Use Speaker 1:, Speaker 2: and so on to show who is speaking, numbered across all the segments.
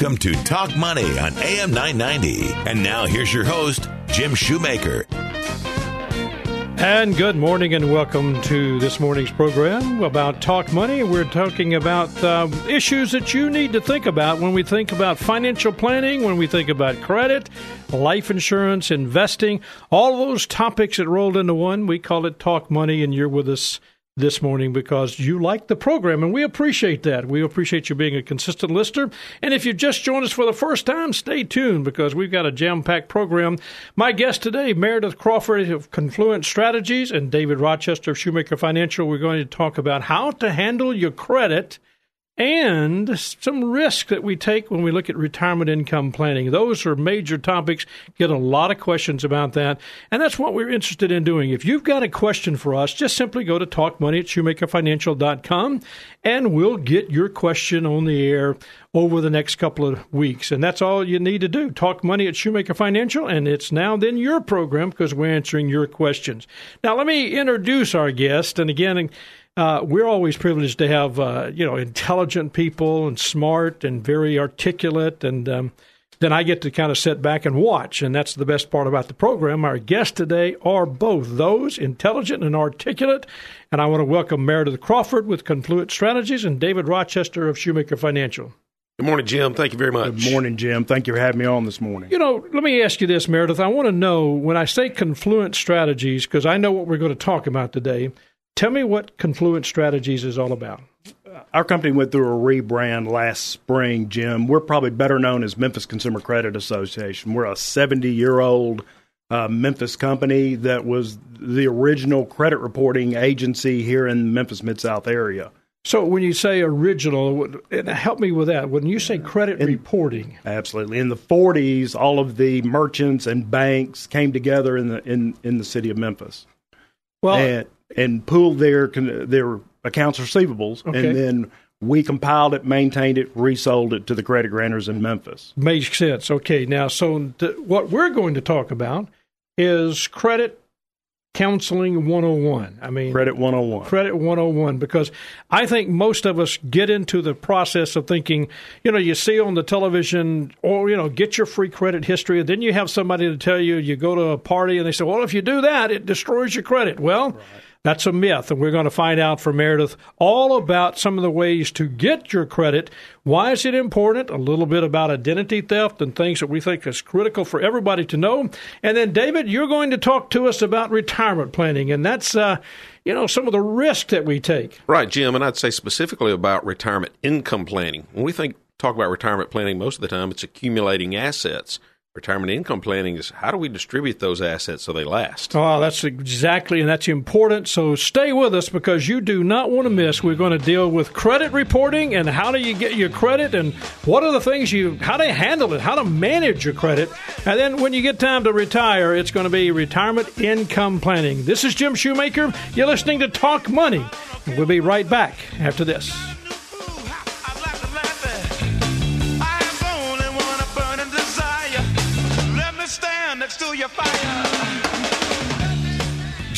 Speaker 1: Welcome to Talk Money on AM 990. And now here's your host, Jim Shoemaker.
Speaker 2: And good morning and welcome to this morning's program about Talk Money. We're talking about uh, issues that you need to think about when we think about financial planning, when we think about credit, life insurance, investing, all those topics that rolled into one. We call it Talk Money, and you're with us this morning because you like the program, and we appreciate that. We appreciate you being a consistent listener. And if you just joined us for the first time, stay tuned because we've got a jam packed program. My guest today, Meredith Crawford of Confluent Strategies and David Rochester of Shoemaker Financial. We're going to talk about how to handle your credit and some risk that we take when we look at retirement income planning. Those are major topics. Get a lot of questions about that. And that's what we're interested in doing. If you've got a question for us, just simply go to talkmoney at shoemakerfinancial.com and we'll get your question on the air over the next couple of weeks. And that's all you need to do. Talk money at Shoemaker Financial, and it's now then your program because we're answering your questions. Now, let me introduce our guest. And again, uh, we're always privileged to have uh, you know intelligent people and smart and very articulate, and um, then I get to kind of sit back and watch, and that's the best part about the program. Our guests today are both those intelligent and articulate, and I want to welcome Meredith Crawford with Confluent Strategies and David Rochester of Shoemaker Financial.
Speaker 3: Good morning, Jim. Thank you very much.
Speaker 4: Good morning, Jim. Thank you for having me on this morning.
Speaker 2: You know, let me ask you this, Meredith. I want to know when I say Confluent Strategies, because I know what we're going to talk about today. Tell me what Confluent Strategies is all about.
Speaker 4: Our company went through a rebrand last spring, Jim. We're probably better known as Memphis Consumer Credit Association. We're a 70 year old uh, Memphis company that was the original credit reporting agency here in the Memphis Mid South area.
Speaker 2: So when you say original, help me with that. When you say credit in, reporting,
Speaker 4: absolutely. In the 40s, all of the merchants and banks came together in the in, in the city of Memphis.
Speaker 2: Well,
Speaker 4: and, and pooled their their accounts receivables,
Speaker 2: okay.
Speaker 4: and then we compiled it, maintained it, resold it to the credit granters in Memphis.
Speaker 2: Makes sense. Okay, now so th- what we're going to talk about is credit counseling 101. I mean,
Speaker 4: credit 101.
Speaker 2: Credit 101 because I think most of us get into the process of thinking, you know, you see on the television or you know, get your free credit history and then you have somebody to tell you you go to a party and they say, "Well, if you do that, it destroys your credit." Well, right. That's a myth, and we're going to find out from Meredith all about some of the ways to get your credit. Why is it important? A little bit about identity theft and things that we think is critical for everybody to know. And then, David, you're going to talk to us about retirement planning, and that's uh, you know some of the risk that we take.
Speaker 3: Right, Jim, and I'd say specifically about retirement income planning. When we think talk about retirement planning, most of the time it's accumulating assets retirement income planning is how do we distribute those assets so they last?
Speaker 2: Oh, that's exactly, and that's important. So stay with us because you do not want to miss. We're going to deal with credit reporting and how do you get your credit and what are the things you, how to handle it, how to manage your credit. And then when you get time to retire, it's going to be retirement income planning. This is Jim Shoemaker. You're listening to Talk Money. We'll be right back after this. bullets through your fire.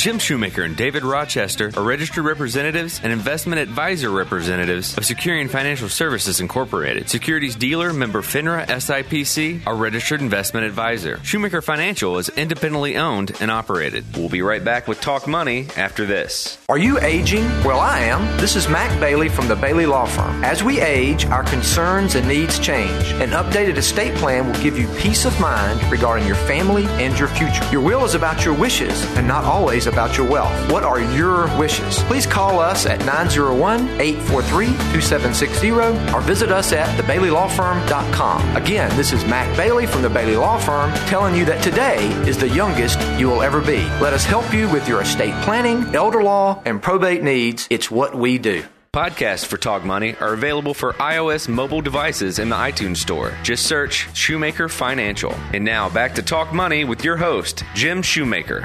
Speaker 5: Jim Shoemaker and David Rochester are registered representatives and investment advisor representatives of Securian Financial Services Incorporated. Securities dealer member FINRA SIPC, a registered investment advisor. Shoemaker Financial is independently owned and operated. We'll be right back with Talk Money after this.
Speaker 6: Are you aging? Well, I am. This is Mac Bailey from the Bailey Law Firm. As we age, our concerns and needs change. An updated estate plan will give you peace of mind regarding your family and your future. Your will is about your wishes and not always about your wealth. What are your wishes? Please call us at 901 843 2760 or visit us at thebaileylawfirm.com. Again, this is Mac Bailey from the Bailey Law Firm telling you that today is the youngest you will ever be. Let us help you with your estate planning, elder law, and probate needs. It's what we do.
Speaker 5: Podcasts for Talk Money are available for iOS mobile devices in the iTunes Store. Just search Shoemaker Financial. And now back to Talk Money with your host, Jim Shoemaker.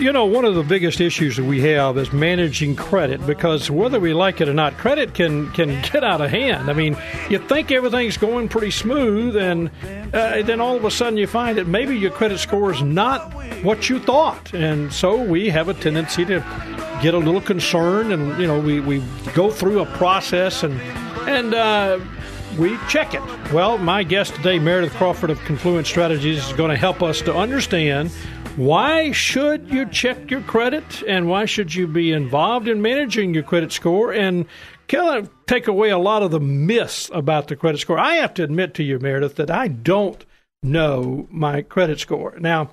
Speaker 2: You know, one of the biggest issues that we have is managing credit because whether we like it or not, credit can can get out of hand. I mean, you think everything's going pretty smooth, and uh, then all of a sudden you find that maybe your credit score is not what you thought, and so we have a tendency to get a little concerned, and you know, we, we go through a process and and. Uh, we check it. Well, my guest today, Meredith Crawford of Confluent Strategies, is going to help us to understand why should you check your credit and why should you be involved in managing your credit score and kind of take away a lot of the myths about the credit score. I have to admit to you, Meredith, that I don't know my credit score. Now,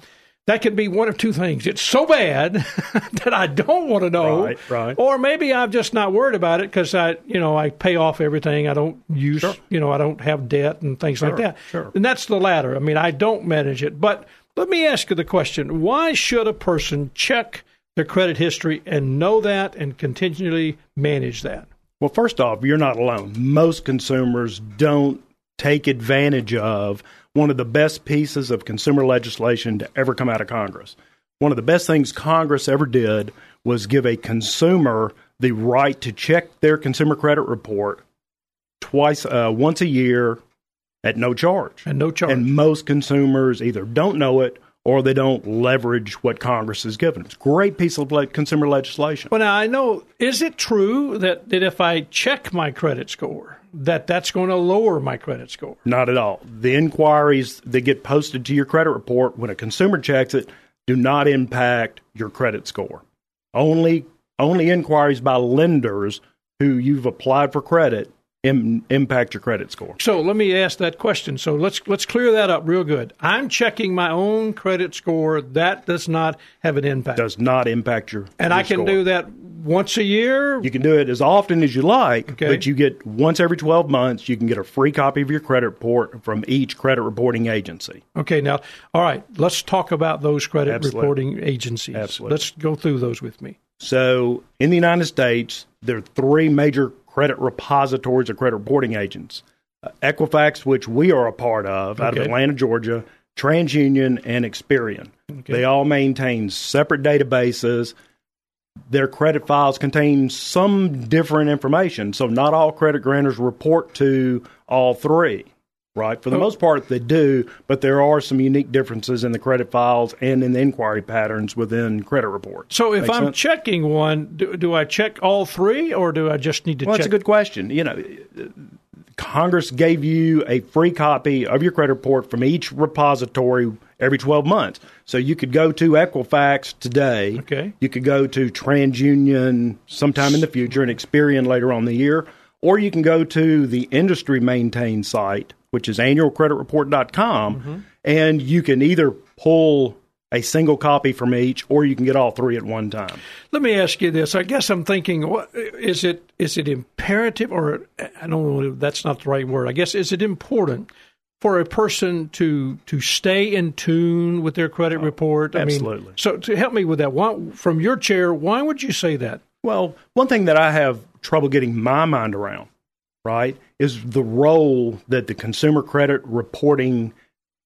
Speaker 2: that can be one of two things. It's so bad that I don't want to know,
Speaker 4: Right, right.
Speaker 2: or maybe I'm just not worried about it because I, you know, I pay off everything. I don't use,
Speaker 4: Sure.
Speaker 2: you know, I don't have debt and things like that.
Speaker 4: sure.
Speaker 2: And that's the latter. I mean, I don't manage it. But let me ask you the question: Why should a person check their credit history and know that and continually manage that?
Speaker 4: Well, first off, you're not alone. Most consumers don't take advantage of one of the best pieces of consumer legislation to ever come out of Congress. One of the best things Congress ever did was give a consumer the right to check their consumer credit report twice, uh, once a year at no charge.
Speaker 2: And no charge.
Speaker 4: And most consumers either don't know it or they don't leverage what Congress has given. It's a great piece of le- consumer legislation.
Speaker 2: Well, now I know. Is it true that, that if I check my credit score, that that's going to lower my credit score?
Speaker 4: Not at all. The inquiries that get posted to your credit report when a consumer checks it do not impact your credit score. Only only inquiries by lenders who you've applied for credit Im- impact your credit score.
Speaker 2: So let me ask that question. So let's let's clear that up real good. I'm checking my own credit score. That does not have an impact,
Speaker 4: Does not impact your
Speaker 2: and
Speaker 4: your
Speaker 2: I can
Speaker 4: score.
Speaker 2: do that once a year.
Speaker 4: You can do it as often as you like,
Speaker 2: Okay.
Speaker 4: but you get once every 12 months, you can get a free copy of your credit report from each credit reporting agency.
Speaker 2: Okay, now, all right, let's talk about those credit
Speaker 4: Absolutely.
Speaker 2: reporting agencies.
Speaker 4: Absolutely.
Speaker 2: Let's go through those with me.
Speaker 4: So, in the United States, there are three major credit repositories or credit reporting agents uh, Equifax, which we are a part of out of Atlanta, Georgia, TransUnion, and Experian. They all maintain separate databases. Their credit files contain some different information. So, not all credit grantors report to all three. Right. For the
Speaker 2: Oh.
Speaker 4: most part, they do, but there are some unique differences in the credit files and in the inquiry patterns within credit reports.
Speaker 2: So if
Speaker 4: Make
Speaker 2: I'm
Speaker 4: sense?
Speaker 2: checking one, do, do I check all three or do I just need to
Speaker 4: Well,
Speaker 2: check?
Speaker 4: that's a good question. You know, Congress gave you a free copy of your credit report from each repository every 12 months. So you could go to Equifax today.
Speaker 2: Okay.
Speaker 4: You could go to TransUnion sometime in the future and Experian later on in the year. Or you can go to the industry maintained site, which is annualcreditreport.com,
Speaker 2: Mm-hmm.
Speaker 4: and you can either pull a single copy from each or you can get all three at one time.
Speaker 2: Let me ask you this. I guess I'm thinking, what, is it is it imperative, or I don't know if that's not the right word. I guess is it important for a person to to stay in tune with their credit report? I mean,
Speaker 4: absolutely.
Speaker 2: so to help me with that, why, from your chair, why would you say that?
Speaker 4: Well, one thing that I have trouble getting my mind around, right, is the role that the consumer credit reporting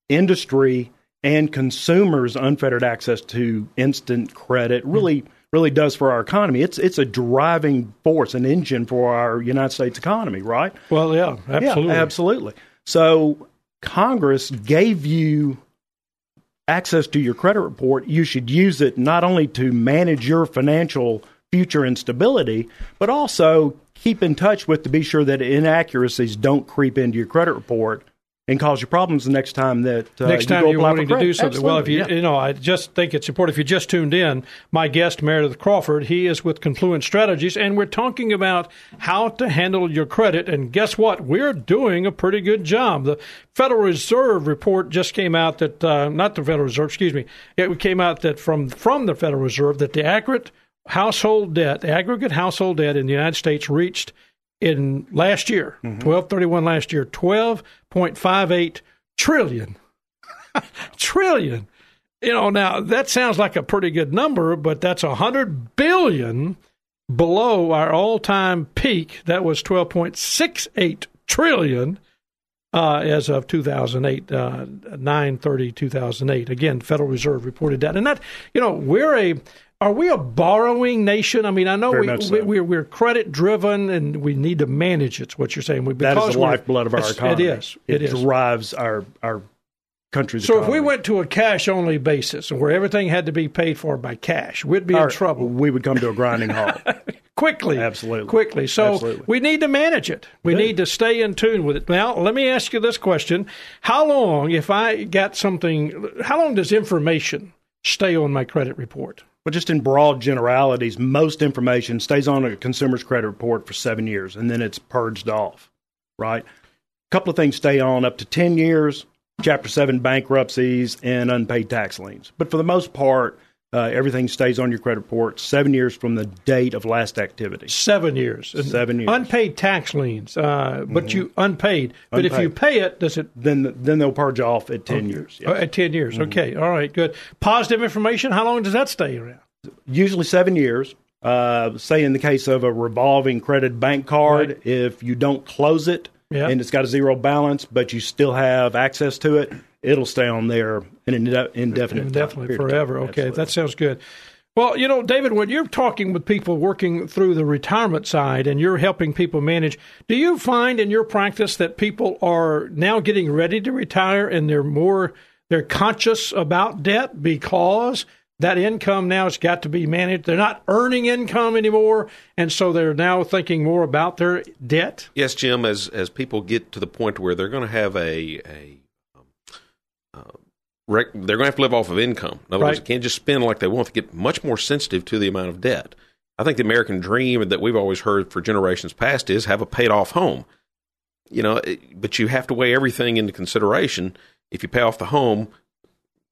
Speaker 4: industry and consumers' unfettered access to instant credit really really does for our economy. It's it's a driving force, an engine for our United States economy, right?
Speaker 2: Well, yeah, absolutely.
Speaker 4: Yeah, absolutely. So Congress gave you access to your credit report. You should use it not only to manage your financial future instability, but also keep in touch with to be sure that inaccuracies don't creep into your credit report and cause you problems the next time that uh,
Speaker 2: Next time
Speaker 4: go
Speaker 2: you're wanting to do something. Well, if you
Speaker 4: yeah.
Speaker 2: you know, I just think it's important. If you just tuned in, my guest Meredith Crawford, he is with Confluent Strategies, and we're talking about how to handle your credit. And guess what? We're doing a pretty good job. The Federal Reserve report just came out that uh, not the Federal Reserve, excuse me, it came out that from from the Federal Reserve that the accurate household debt, the aggregate household debt in the United States reached in last year, twelve thirty one last year, twelve point five eight trillion trillion. You know, now that sounds like a pretty good number, but that's a hundred billion below our all-time peak. That was 12.68 trillion uh, as of 2008, uh, 930 2008. Again, Federal Reserve reported that, and that you know we're a are we a borrowing nation? I mean, I know
Speaker 4: Very
Speaker 2: we,
Speaker 4: so.
Speaker 2: we, we're, we're credit driven and we need to manage it. It's what you're saying. We,
Speaker 4: That is the lifeblood of our economy.
Speaker 2: It is. It, is.
Speaker 4: drives our our country's
Speaker 2: So if we went to a cash only basis and where everything had to be paid for by cash, we'd be
Speaker 4: Our-
Speaker 2: in trouble
Speaker 4: we would come to a grinding halt.
Speaker 2: quickly.
Speaker 4: Absolutely.
Speaker 2: Quickly. So
Speaker 4: Absolutely.
Speaker 2: we need to manage it. We need to stay in tune with it. Now, let me ask you this question. How long, if I got something, how long does information stay on my credit report?
Speaker 4: But just in broad generalities, most information stays on a consumer's credit report for seven years and then it's purged off, right? A couple of things stay on up to 10 years Chapter 7 bankruptcies and unpaid tax liens. But for the most part, uh, everything stays on your credit report seven years from the date of last activity.
Speaker 2: Seven years.
Speaker 4: Seven years. Mm-hmm.
Speaker 2: Unpaid tax liens, uh, but you unpaid. But if you pay it, does it
Speaker 4: Then, then they'll purge off at 10 years. yes.
Speaker 2: uh, at ten years?
Speaker 4: Mm-hmm.
Speaker 2: Okay, all right, good. Positive information. How long does that stay around?
Speaker 4: usually seven years. Uh, say in the case of a revolving credit bank card,
Speaker 2: Right.
Speaker 4: if you don't close it
Speaker 2: Yeah.
Speaker 4: and it's got a zero balance, but you still have access to it, it'll stay on there an inde- indefinite,
Speaker 2: Indefinitely,
Speaker 4: period
Speaker 2: forever.
Speaker 4: time.
Speaker 2: Okay,
Speaker 4: Absolutely.
Speaker 2: that sounds good. Well, you know, David, when you're talking with people working through the retirement side and you're helping people manage, do you find in your practice that people are now getting ready to retire and they're more they're conscious about debt because that income now has got to be managed. They're not earning income anymore, and so they're now thinking more about their debt.
Speaker 3: Yes, Jim. As as people get to the point where they're going to have a a uh, rec- they're going to have to live off of income. In other words, they can't just spend like they want. They get much more sensitive to the amount of debt. I think the American dream that we've always heard for generations past is have a paid off home. You know, it- but you have to weigh everything into consideration. If you pay off the home,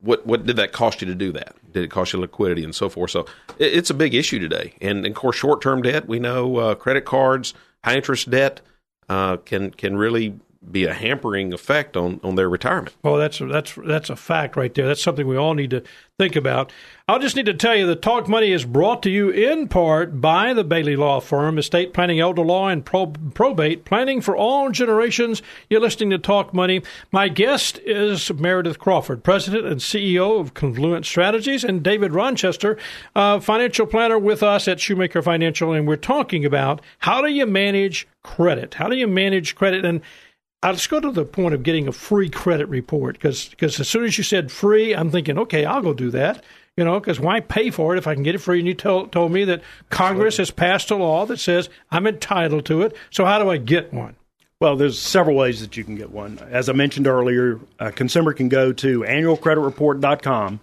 Speaker 3: what what did that cost you to do that? Did it cost you liquidity and so forth? So it, it's a big issue today. And, of course, short term debt. We know uh, credit cards, high interest debt uh, can can really be a hampering effect on on their retirement.
Speaker 2: Well, that's that's that's a fact right there. That's something we all need to think about. I'll just need to tell you that Talk Money is brought to you in part by the Bailey Law Firm, estate planning, elder law, and pro- probate planning for all generations. You're listening to Talk Money. My guest is Meredith Crawford, President and CEO of Confluent Strategies, and David Rochester, uh, financial planner with us at Shoemaker Financial, and we're talking about how do you manage credit? How do you manage credit and uh, let's go to the point of getting a free credit report because as soon as you said free, I'm thinking, okay, I'll go do that. You know, because why pay for it if I can get it free? And you told told me that Congress has passed a law that says I'm entitled to it. So how do I get one?
Speaker 4: Well, there's several ways that you can get one. As I mentioned earlier, a consumer can go to annualcreditreport.com.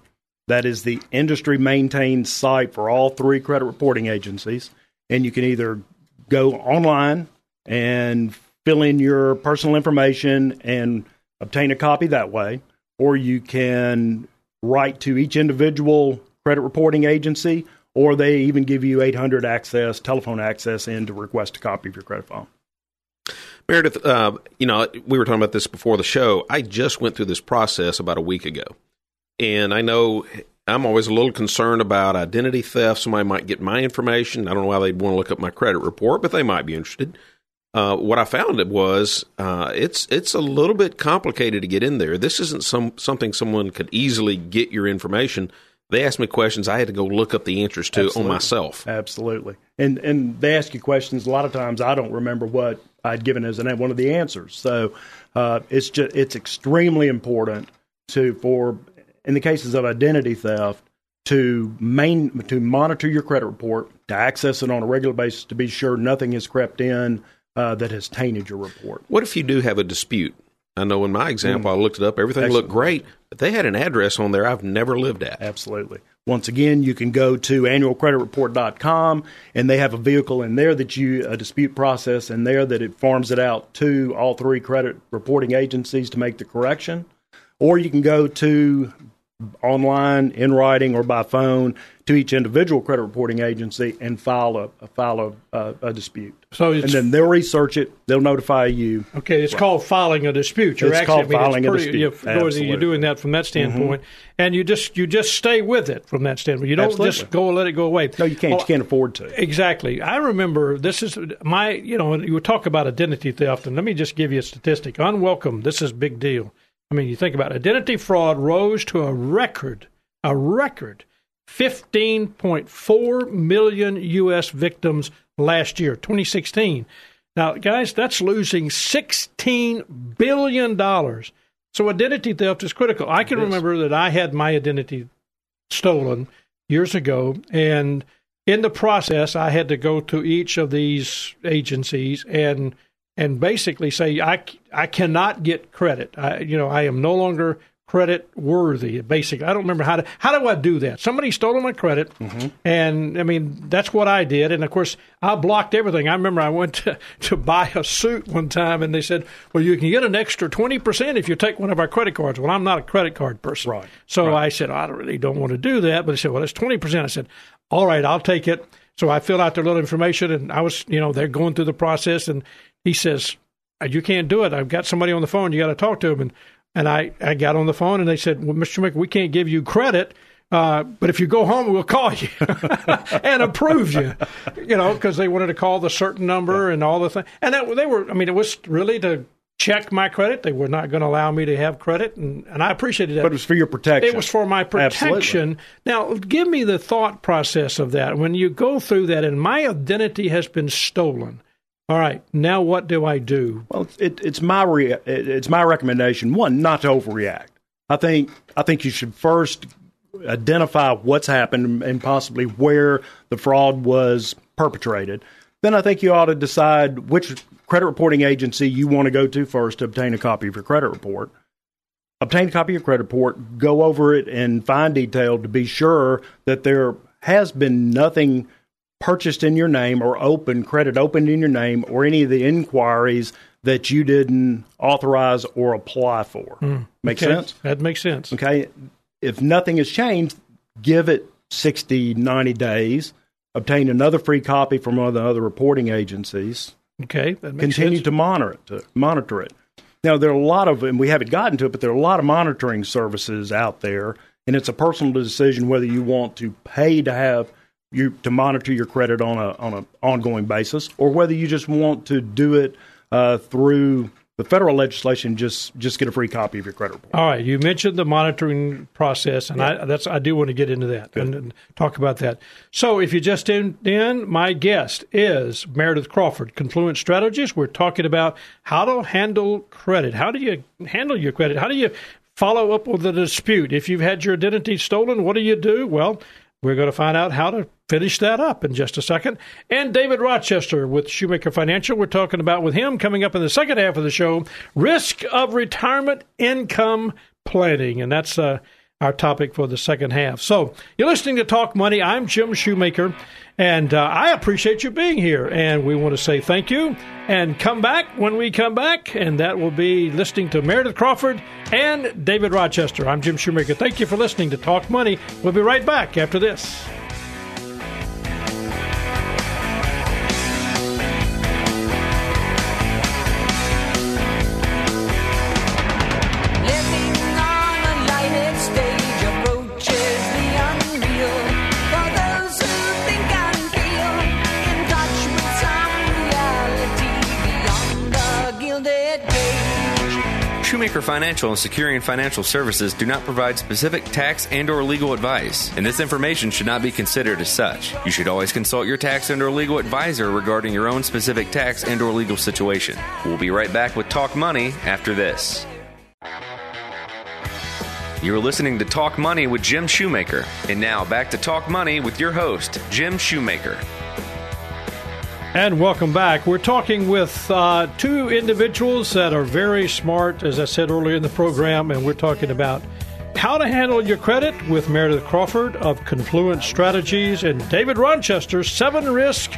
Speaker 4: That is the industry maintained site for all three credit reporting agencies. And you can either go online and fill in your personal information and obtain a copy that way, or you can write to each individual credit reporting agency, or they even give you 800 access, telephone access in to request a copy of your credit file.
Speaker 3: Meredith, uh, you know, we were talking about this before the show. I just went through this process about a week ago. And I know I'm always a little concerned about identity theft. Somebody might get my information. I don't know why they'd want to look up my credit report, but they might be interested. Uh, what I found it was uh, it's it's a little bit complicated to get in there. This isn't some something someone could easily get your information. They asked me questions I had to go look up the answers to
Speaker 4: Absolutely.
Speaker 3: on myself.
Speaker 4: Absolutely. And and they ask you questions. A lot of times, I don't remember what I'd given as an, one of the answers. So uh, it's just it's extremely important to for in the cases of identity theft to main to monitor your credit report, to access it on a regular basis, to be sure nothing has crept in uh, that has tainted your report.
Speaker 3: What if you do have a dispute? I know in my example, I looked it up. Everything looked great, but they had an address on there I've never lived at.
Speaker 4: Absolutely. Once again, you can go to annualcreditreport.com and they have a vehicle in there that you, a dispute process in there that it farms it out to all three credit reporting agencies to make the correction. Or you can go to online, in writing, or by phone to each individual credit reporting agency and file a file a, a, a dispute.
Speaker 2: So
Speaker 4: and then they'll research it. They'll notify you.
Speaker 2: Okay, it's right. called filing a dispute.
Speaker 4: You're it's actually, called I mean, filing pretty, a dispute.
Speaker 2: You're, you're, doing that from that standpoint, mm-hmm. and you just you just stay with it from that standpoint. You don't Absolutely. just go and let it go away.
Speaker 4: No, you can't. Well, you can't afford to.
Speaker 2: Exactly. I remember this is my. You know, you would talk about identity theft, and let me just give you a statistic. Unwelcome. This is big deal. I mean, you think about it. identity fraud rose to a record, a record 15.4 million U.S. victims last year, 2016. Now, guys, that's losing $16 billion. So identity theft is critical. I can remember that I had my identity stolen years ago, and in the process, I had to go to each of these agencies and and basically say I, I cannot get credit. I, you know, I am no longer credit worthy. Basically, I don't remember how to how do I do that? Somebody stole my credit, mm-hmm. and I mean that's what I did. And of course, I blocked everything. I remember I went to, to buy a suit one time, and they said, "Well, you can get an extra twenty percent if you take one of our credit cards." Well, I'm not a credit card person,
Speaker 4: right?
Speaker 2: So
Speaker 4: right.
Speaker 2: I said, I really don't want to do that. But they said, "Well, it's twenty percent." I said, "All right, I'll take it." So I filled out their little information, and I was, you know, they're going through the process, and he says, "You can't do it. I've got somebody on the phone. You got to talk to him." And and I, I got on the phone and they said, well, Mr. Mick, we can't give you credit. Uh, but if you go home, we'll call you and approve you, you know, because they wanted to call the certain number yeah. and all the things. And that, they were, I mean, it was really to check my credit. They were not going to allow me to have credit, and, and I appreciated that.
Speaker 4: But it was for your protection.
Speaker 2: It was for my protection.
Speaker 4: Absolutely.
Speaker 2: Now, give me the thought process of that. When you go through that, and my identity has been stolen, all right, now what do I do?
Speaker 4: Well, it, it's my re- it's my recommendation. One, not to overreact. I think I think you should first identify what's happened and possibly where the fraud was perpetrated. Then I think you ought to decide which credit reporting agency you want to go to first to obtain a copy of your credit report. Obtain a copy of your credit report, go over it in fine detail to be sure that there has been nothing purchased in your name or open credit opened in your name or any of the inquiries that you didn't authorize or apply for. Mm, Make
Speaker 2: okay.
Speaker 4: sense?
Speaker 2: That makes sense.
Speaker 4: Okay. If nothing has changed, give it 60, 90 days. Obtain another free copy from one of the other reporting agencies.
Speaker 2: Okay.
Speaker 4: Continue
Speaker 2: sense.
Speaker 4: to monitor it. To monitor it. Now there are a lot of, and we haven't gotten to it, but there are a lot of monitoring services out there, and it's a personal decision whether you want to pay to have you to monitor your credit on a on an ongoing basis, or whether you just want to do it uh, through the federal legislation. Just just get a free copy of your credit report.
Speaker 2: All right, you mentioned the monitoring process, and yeah. I that's I do want to get into that and, and, talk about that. So, if you just tuned in, my guest is Meredith Crawford, Confluent Strategies. We're talking about how to handle credit. How do you handle your credit? How do you follow up with a dispute? If you've had your identity stolen, what do you do? Well, we're going to find out how to finish that up in just a second. And David Rochester with Shoemaker Financial. We're talking about with him coming up in the second half of the show risk of retirement income planning. And that's uh, our topic for the second half. So you're listening to Talk Money. I'm Jim Shoemaker. And uh, I appreciate you being here. And we want to say thank you. And come back when we come back. And that will be listening to Meredith Crawford and David Rochester. I'm Jim Shoemaker. Thank you for listening to Talk Money. We'll be right back after this.
Speaker 5: Shoemaker Financial and Securian Financial Services do not provide specific tax and or legal advice, and this information should not be considered as such. You should always consult your tax and or legal advisor regarding your own specific tax and or legal situation. We'll be right back with Talk Money after this. You're listening to Talk Money with Jim Shoemaker. And now back to Talk Money with your host, Jim Shoemaker.
Speaker 2: And welcome back. We're talking with uh, two individuals that are very smart, as I said earlier in the program, and we're talking about how to handle your credit with Meredith Crawford of Confluent Strategies and David Rochester, Seven Risk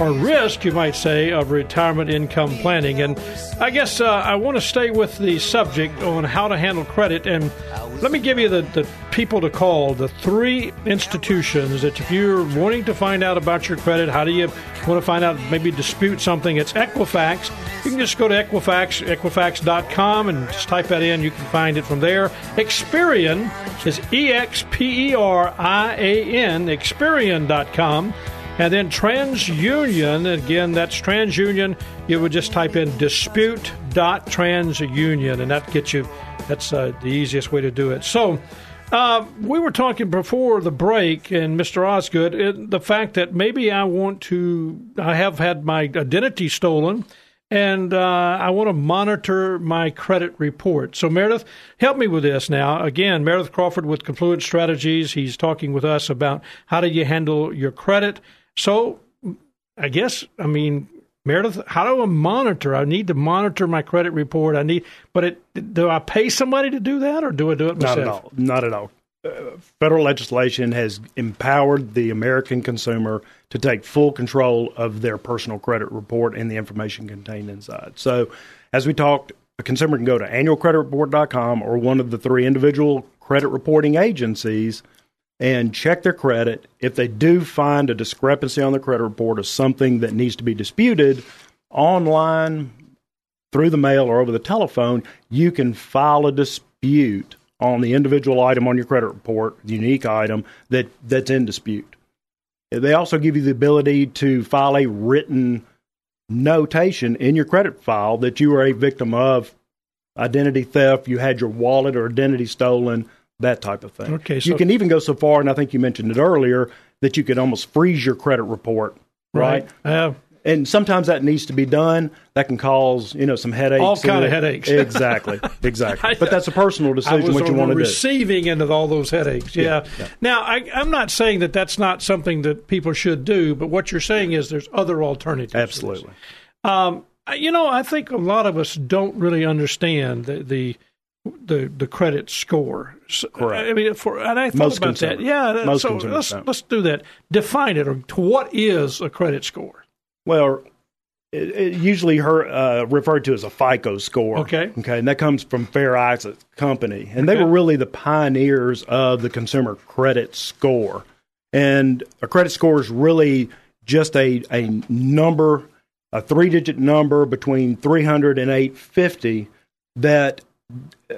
Speaker 2: or risk, you might say, of retirement income planning. And I guess uh, I want to stay with the subject on how to handle credit. And let me give you the, the people to call, the three institutions that if you're wanting to find out about your credit, how do you want to find out, maybe dispute something, it's Equifax. You can just go to Equifax, equifax.com, and just type that in. You can find it from there. Experian is E X P E R I A N, Experian.com. And then TransUnion, again, that's TransUnion. You would just type in dispute.transunion, and that gets you, that's uh, the easiest way to do it. So, uh, we were talking before the break, and Mr. Osgood, it, the fact that maybe I want to, I have had my identity stolen, and uh, I want to monitor my credit report. So, Meredith, help me with this now. Again, Meredith Crawford with Confluent Strategies. He's talking with us about how do you handle your credit. So, I guess, I mean, Meredith, how do I monitor? I need to monitor my credit report. I need, but it, do I pay somebody to do that, or do I do it myself?
Speaker 4: Not at all. Not at all. Uh, federal legislation has empowered the American consumer to take full control of their personal credit report and the information contained inside. So, as we talked, a consumer can go to annualcreditreport.com or one of the three individual credit reporting agencies and check their credit. If they do find a discrepancy on the credit report or something that needs to be disputed online, through the mail, or over the telephone, you can file a dispute on the individual item on your credit report, the unique item that, that's in dispute. They also give you the ability to file a written notation in your credit file that you were a victim of identity theft, you had your wallet or identity stolen, that type of thing.
Speaker 2: Okay, so-
Speaker 4: you can even go so far, and I think you mentioned it earlier, that you could almost freeze your credit report, right?
Speaker 2: Uh,
Speaker 4: And sometimes that needs to be done. That can cause you know some headaches.
Speaker 2: All kind of headaches.
Speaker 4: exactly, exactly. But that's a personal decision what you want to do.
Speaker 2: receiving end of all those headaches. Yeah.
Speaker 4: yeah.
Speaker 2: Now, I, I'm not saying that that's not something that people should do, but what you're saying is there's other alternatives.
Speaker 4: Absolutely.
Speaker 2: Um, you know, I think a lot of us don't really understand the the the, the credit score. So,
Speaker 4: Correct.
Speaker 2: I mean, for and I thought
Speaker 4: Most
Speaker 2: about that. Yeah.
Speaker 4: Most
Speaker 2: so let's let's do that. Define it. Or what is a credit score?
Speaker 4: Well, it, it usually her, uh, referred to as a FICO score.
Speaker 2: Okay.
Speaker 4: Okay, and that comes from Fair Isaac Company, and they
Speaker 2: Okay.
Speaker 4: were really the pioneers of the consumer credit score. And a credit score is really just a a number, a three digit number between 300 and 850 that uh,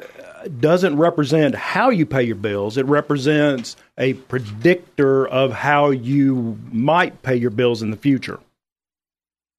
Speaker 4: doesn't represent how you pay your bills. It represents a predictor of how you might pay your bills in the future.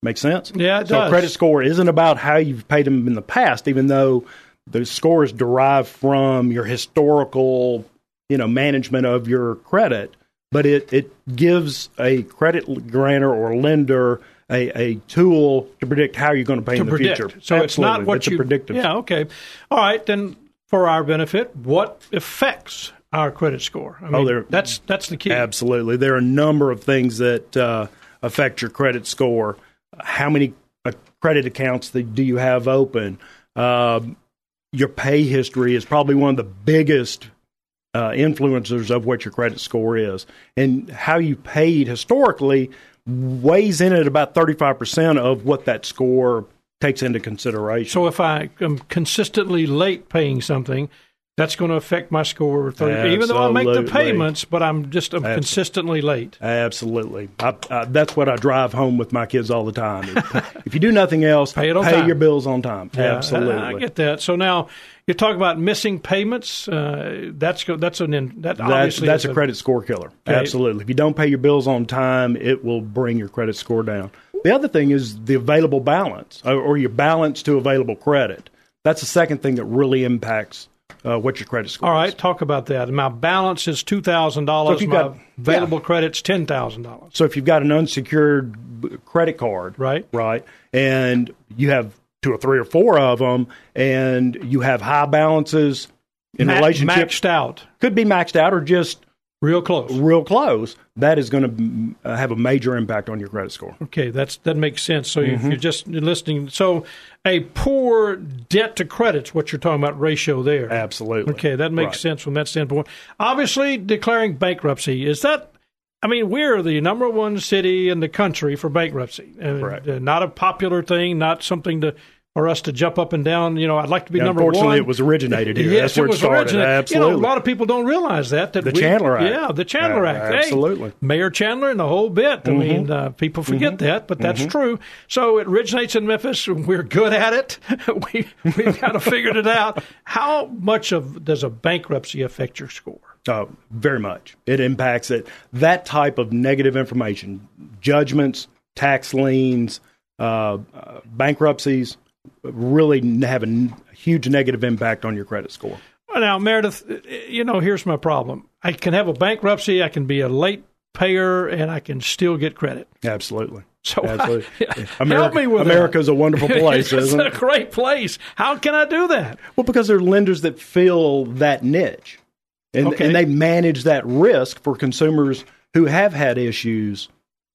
Speaker 4: Make sense?
Speaker 2: Yeah, it
Speaker 4: so
Speaker 2: does.
Speaker 4: credit score isn't about how you've paid them in the past, even though the score is derived from your historical, you know, management of your credit. But it, it gives a credit grantor or lender a, a tool to predict how you're going to pay
Speaker 2: to
Speaker 4: in the
Speaker 2: predict.
Speaker 4: future.
Speaker 2: So it's not
Speaker 4: Absolutely.
Speaker 2: what
Speaker 4: it's
Speaker 2: you. Yeah. Okay. All right. Then, for our benefit, what affects our credit score? I mean,
Speaker 4: there-
Speaker 2: that's that's the key.
Speaker 4: Absolutely. There are a number of things that uh, affect your credit score. How many uh, credit accounts that do you have open? Um your pay history is probably one of the biggest uh, influencers of what your credit score is. And how you paid historically weighs in at about 35% of what that score takes into consideration.
Speaker 2: So if I am consistently late paying something, that's going to affect my score. 30, even though I make the payments, but I'm just I'm consistently late.
Speaker 4: Absolutely. I, I, that's what I drive home with my kids all the time. if you do nothing else,
Speaker 2: Pay time.
Speaker 4: your bills on time.
Speaker 2: Yeah,
Speaker 4: Absolutely.
Speaker 2: I, I get that. So now you talk about missing payments. Uh, that's go- that's an in, that
Speaker 4: that's
Speaker 2: obviously
Speaker 4: that's
Speaker 2: is
Speaker 4: a credit score killer.
Speaker 2: Okay.
Speaker 4: Absolutely. If you don't pay your bills on time, it will bring your credit score down. The other thing is the available balance or, your balance to available credit. That's the second thing that really impacts uh, what your credit score
Speaker 2: All right, is. talk about that. My balance is two thousand
Speaker 4: So
Speaker 2: dollars. My
Speaker 4: got-
Speaker 2: available
Speaker 4: yeah.
Speaker 2: credit's ten thousand dollars.
Speaker 4: So if you've got an unsecured credit card,
Speaker 2: Right.
Speaker 4: right, and you have two or three or four of them, and you have high balances in
Speaker 2: Ma-
Speaker 4: relationship,
Speaker 2: maxed out,
Speaker 4: could be maxed out or just
Speaker 2: real close.
Speaker 4: real close. That is going to have a major impact on your credit score.
Speaker 2: Okay, that's that makes sense. So
Speaker 4: Mm-hmm.
Speaker 2: if you're just listening, so a poor debt to credit's what you're talking about ratio there.
Speaker 4: Absolutely.
Speaker 2: Okay, that makes
Speaker 4: Right.
Speaker 2: sense from that standpoint. Obviously, declaring bankruptcy is that I mean, we're the number one city in the country for bankruptcy. Uh,
Speaker 4: Correct.
Speaker 2: uh, not a popular thing, not something to for us to jump up and down. You know, I'd like to be
Speaker 4: Yeah,
Speaker 2: number
Speaker 4: unfortunately,
Speaker 2: one.
Speaker 4: it was originated here.
Speaker 2: Yes,
Speaker 4: That's where it
Speaker 2: was
Speaker 4: started.
Speaker 2: originated.
Speaker 4: Absolutely.
Speaker 2: You know, a lot of people don't realize that. that
Speaker 4: The
Speaker 2: we-
Speaker 4: Chandler Act.
Speaker 2: Yeah, the Chandler
Speaker 4: Uh,
Speaker 2: Act. Hey,
Speaker 4: absolutely.
Speaker 2: Mayor Chandler and the whole bit.
Speaker 4: Mm-hmm.
Speaker 2: I mean, uh, people forget that, but that's true. So it originates in Memphis. We're good at it. we we've kind of figured it out. How much of does a bankruptcy affect your score?
Speaker 4: Uh, very much. It impacts it. That type of negative information, judgments, tax liens, uh, uh, bankruptcies, really have a n- huge negative impact on your credit score.
Speaker 2: Now, Meredith, you know, here's my problem. I can have a bankruptcy. I can be a late payer, and I can still get credit.
Speaker 4: Absolutely.
Speaker 2: So
Speaker 4: Absolutely.
Speaker 2: help me with
Speaker 4: America's
Speaker 2: that.
Speaker 4: a wonderful place,
Speaker 2: it's
Speaker 4: isn't it?
Speaker 2: a great place. How can I do that?
Speaker 4: Well, because there are lenders that fill that niche, and,
Speaker 2: Okay.
Speaker 4: and they manage that risk for consumers who have had issues,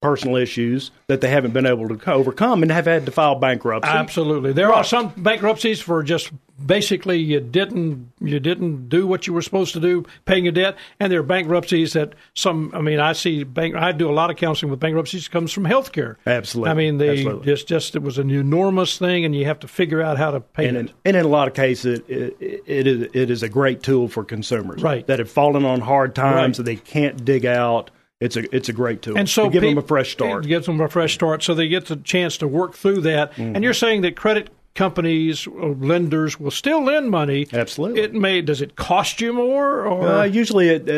Speaker 4: personal issues that they haven't been able to overcome, and have had to file bankruptcy.
Speaker 2: Absolutely. There are some bankruptcies for just basically you didn't you didn't do what you were supposed to do, paying a debt, and there are bankruptcies that some. I mean, I see bank. I do a lot of counseling with bankruptcies. Comes from healthcare.
Speaker 4: Absolutely.
Speaker 2: I mean, they
Speaker 4: Absolutely.
Speaker 2: just just it was an enormous thing, and you have to figure out how to pay
Speaker 4: and
Speaker 2: it.
Speaker 4: in, and in a lot of cases, it, it, it is it is a great tool for consumers
Speaker 2: Right.
Speaker 4: that have fallen on hard times
Speaker 2: Right.
Speaker 4: that they can't dig out. It's a it's a great tool
Speaker 2: and so
Speaker 4: to give them a fresh start.
Speaker 2: It gives them a fresh start, so they get the chance to work through that.
Speaker 4: Mm-hmm.
Speaker 2: And you're saying that credit companies or lenders will still lend money.
Speaker 4: Absolutely.
Speaker 2: It may. Does it cost you more? Or
Speaker 4: Uh, usually, it, uh,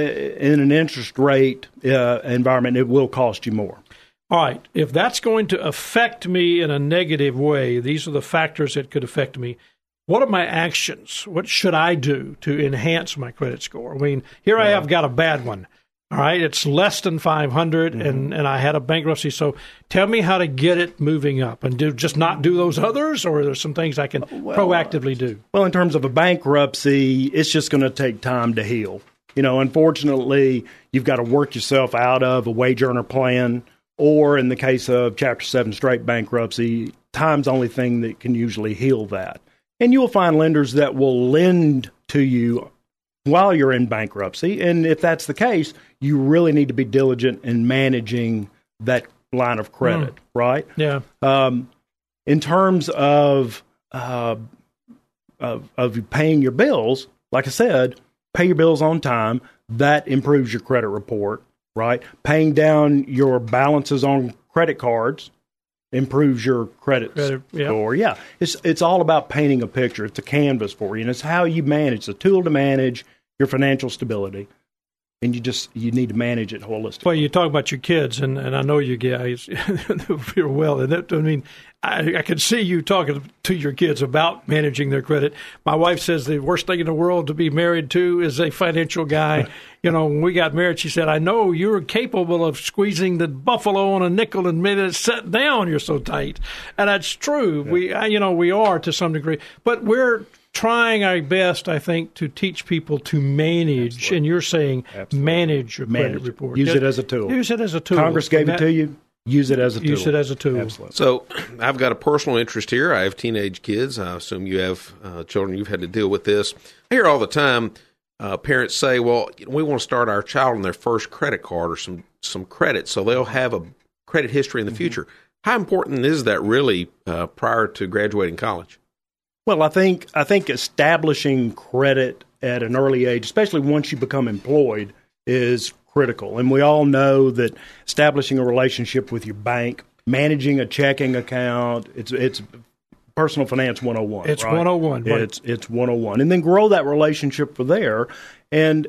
Speaker 4: in an interest rate uh, environment, it will cost you more.
Speaker 2: all right, if that's going to affect me in a negative way, these are the factors that could affect me. What are my actions? What should I do to enhance my credit score? I mean, here I have got a bad one. All right, it's less than 500,
Speaker 4: Mm-hmm.
Speaker 2: and, and I had a bankruptcy. So tell me how to get it moving up and do just not do those others, or are there some things I can proactively do?
Speaker 4: Well, in terms of a bankruptcy, it's just going to take time to heal. You know, unfortunately, you've got to work yourself out of a wage earner plan, or in the case of Chapter 7 straight bankruptcy, time's the only thing that can usually heal that. And you'll find lenders that will lend to you while you're in bankruptcy. And if that's the case, you really need to be diligent in managing that line of credit, right?
Speaker 2: Yeah.
Speaker 4: um, in terms of, uh, of of paying your bills, like I said, pay your bills on time. That improves your credit report, right? Paying down your balances on credit cards improves your credit
Speaker 2: Credit,
Speaker 4: score. Yeah, it's it's all about painting a picture. It's a canvas for you, and it's how you manage. the tool to manage your financial stability, and you just you need to manage it holistically.
Speaker 2: Well, you talk about your kids, and, and I know you guys very well. And that, I mean, I, I can see you talking to your kids about managing their credit. My wife says the worst thing in the world to be married to is a financial guy. you know, when we got married, she said, "I know you're capable of squeezing the buffalo on a nickel and made it sit down. You're so tight," and that's true. We, I, you know, we are to some degree, but we're trying our best, I think, to teach people to manage. And you're saying manage your credit
Speaker 4: Manage it.
Speaker 2: report.
Speaker 4: Use
Speaker 2: Just
Speaker 4: it as a tool.
Speaker 2: Use it as a tool.
Speaker 4: Congress gave
Speaker 2: And
Speaker 4: it to you. Use it as a tool.
Speaker 2: Use it as a tool.
Speaker 4: Absolutely.
Speaker 3: So I've got a personal interest here. I have teenage kids. I assume you have uh, children. You've had to deal with this. I hear all the time uh, parents say, "Well, we want to start our child on their first credit card or some some credit, so they'll have a credit history in the future." How important is that really uh, prior to graduating college?
Speaker 4: Well, I think I think establishing credit at an early age, especially once you become employed, is critical. And we all know that establishing a relationship with your bank, managing a checking account, it's it's personal finance 101.
Speaker 2: It's
Speaker 4: right?
Speaker 2: 101, right.
Speaker 4: It's it's 101. And then grow that relationship from there. And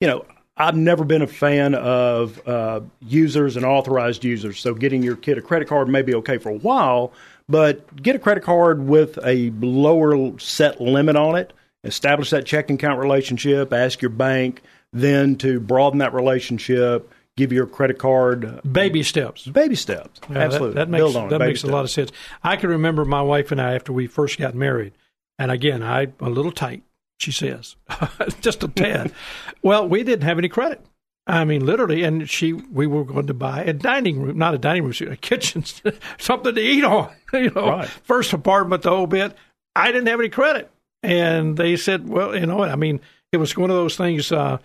Speaker 4: you know, I've never been a fan of uh, users and authorized users. So getting your kid a credit card may be okay for a while, but get a credit card with a lower set limit on it. Establish that checking account relationship. Ask your bank then to broaden that relationship. Give your credit card uh,
Speaker 2: Baby steps.
Speaker 4: baby steps.
Speaker 2: Yeah,
Speaker 4: Absolutely,
Speaker 2: That, makes,
Speaker 4: on it.
Speaker 2: that makes a lot of sense. I can remember my wife and I after we first got married, and again, I a little tight. She says, just a tad. well, we didn't have any credit. I mean, literally, and she, we were going to buy a dining room, not a dining room, a kitchen, something to eat on. You know,
Speaker 4: Right.
Speaker 2: first apartment, the whole bit. I didn't have any credit, and they said, well, you know, what? I mean, it was one of those things. Uh,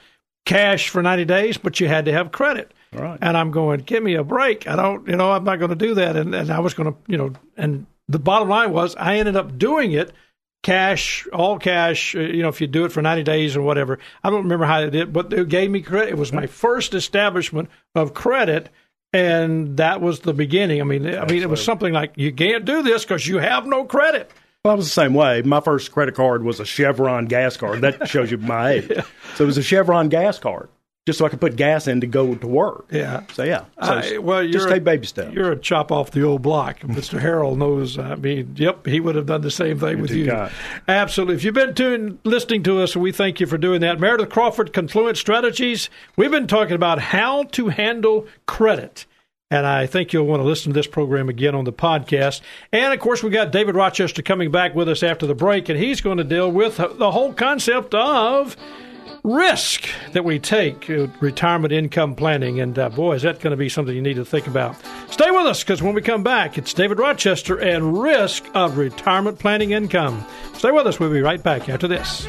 Speaker 2: cash for 90 days, but you had to have credit.
Speaker 4: Right.
Speaker 2: And I'm going, give me a break. I don't, you know, I'm not going to do that. And, and I was going to, you know, and the bottom line was I ended up doing it cash, all cash, uh, you know, if you do it for 90 days or whatever. I don't remember how they did, but it gave me credit. It was my first establishment of credit. And that was the beginning. I mean, I mean, it was something like you can't do this because you have no credit.
Speaker 4: Well, I was the same way. My first credit card was a Chevron gas card. That shows you my age. So it was a Chevron gas card, just so I could put gas in to go to work.
Speaker 2: Yeah.
Speaker 4: So yeah. So
Speaker 2: I- well,
Speaker 4: just take baby steps.
Speaker 2: You're a chop off the old block. Mr. Harold knows. I mean, yep, he would have done the same thing with you.
Speaker 4: God.
Speaker 2: Absolutely. If you've been tuned, listening to us, we thank you for doing that. Meredith Crawford, Confluent Strategies. We've been talking about how to handle credit. And I think you'll want to listen to this program again on the podcast. And of course, we got David Rochester coming back with us after the break, and he's going to deal with the whole concept of risk that we take, uh, retirement income planning. And uh, boy, is that going to be something you need to think about. Stay with us because when we come back, it's David Rochester and risk of retirement planning income. Stay with us. We'll be right back after this.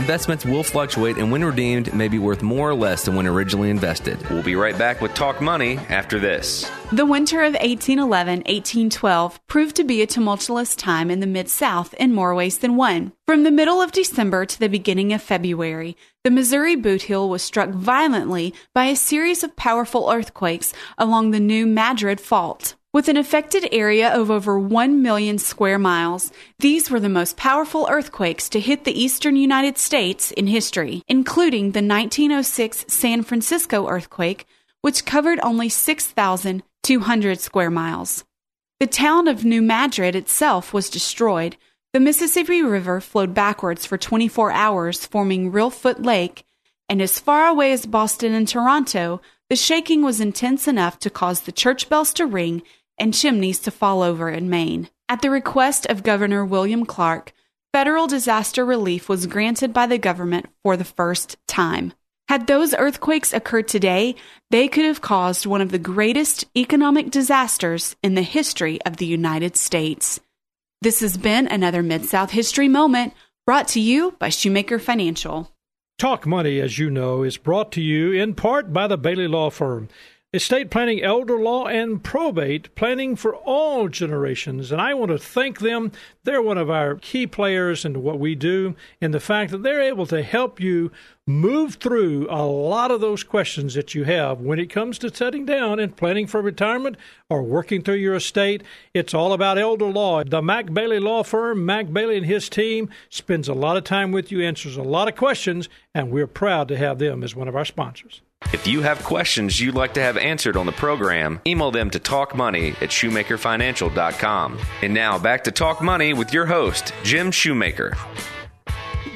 Speaker 5: Investments will fluctuate, and when redeemed, may be worth more or less than when originally invested. We'll be right back with Talk Money after this.
Speaker 7: The winter of 1811 1812 proved to be a tumultuous time in the Mid South in more ways than one. From the middle of December to the beginning of February, the Missouri Bootheel was struck violently by a series of powerful earthquakes along the New Madrid Fault. With an affected area of over 1 million square miles, these were the most powerful earthquakes to hit the eastern United States in history, including the 1906 San Francisco earthquake, which covered only 6,200 square miles. The town of New Madrid itself was destroyed. The Mississippi River flowed backwards for 24 hours, forming Reelfoot Lake, and as far away as Boston and Toronto, the shaking was intense enough to cause the church bells to ring and chimneys to fall over in Maine. At the request of Governor William Clark, federal disaster relief was granted by the government for the first time. Had those earthquakes occurred today, they could have caused one of the greatest economic disasters in the history of the United States. This has been another Mid South History Moment brought to you by Shoemaker Financial.
Speaker 2: Talk Money, as you know, is brought to you in part by the Bailey Law Firm. Estate planning, elder law, and probate planning for all generations. And I want to thank them. They're one of our key players in what we do, and the fact that they're able to help you move through a lot of those questions that you have when it comes to setting down and planning for retirement or working through your estate. It's all about elder law. The Mac Bailey Law Firm, Mac Bailey and his team, spends a lot of time with you, answers a lot of questions, and we're proud to have them as one of our sponsors.
Speaker 5: If you have questions you'd like to have answered on the program, email them to talkmoney at shoemakerfinancial.com. And now back to Talk Money with your host, Jim Shoemaker.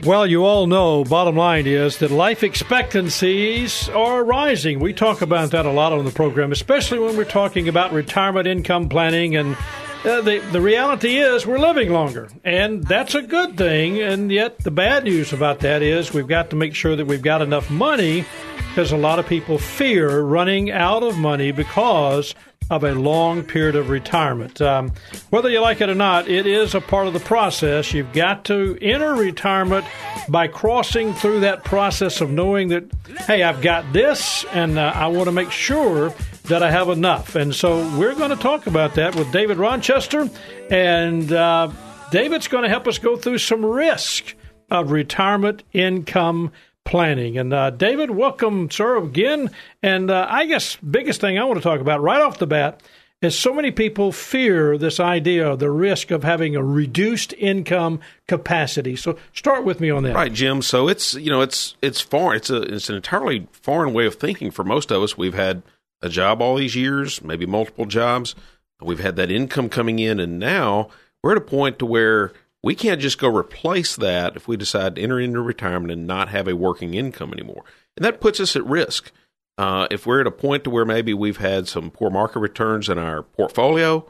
Speaker 2: Well, you all know, bottom line is that life expectancies are rising. We talk about that a lot on the program, especially when we're talking about retirement income planning. And uh, the, the reality is we're living longer, and that's a good thing. And yet, the bad news about that is we've got to make sure that we've got enough money because a lot of people fear running out of money because of a long period of retirement. Um, whether you like it or not, it is a part of the process. You've got to enter retirement by crossing through that process of knowing that, hey, I've got this, and uh, I want to make sure that I have enough. And so we're going to talk about that with David Rochester, and uh, David's going to help us go through some risk of retirement income planning. And uh, David, welcome, sir, again. And uh, I guess biggest thing I want to talk about right off the bat is so many people fear this idea, of the risk of having a reduced income capacity. So start with me on that.
Speaker 3: Right, Jim. So it's you know it's it's foreign. It's a it's an entirely foreign way of thinking for most of us. We've had a job all these years, maybe multiple jobs. We've had that income coming in, and now we're at a point to where we can't just go replace that if we decide to enter into retirement and not have a working income anymore. And that puts us at risk. Uh, if we're at a point to where maybe we've had some poor market returns in our portfolio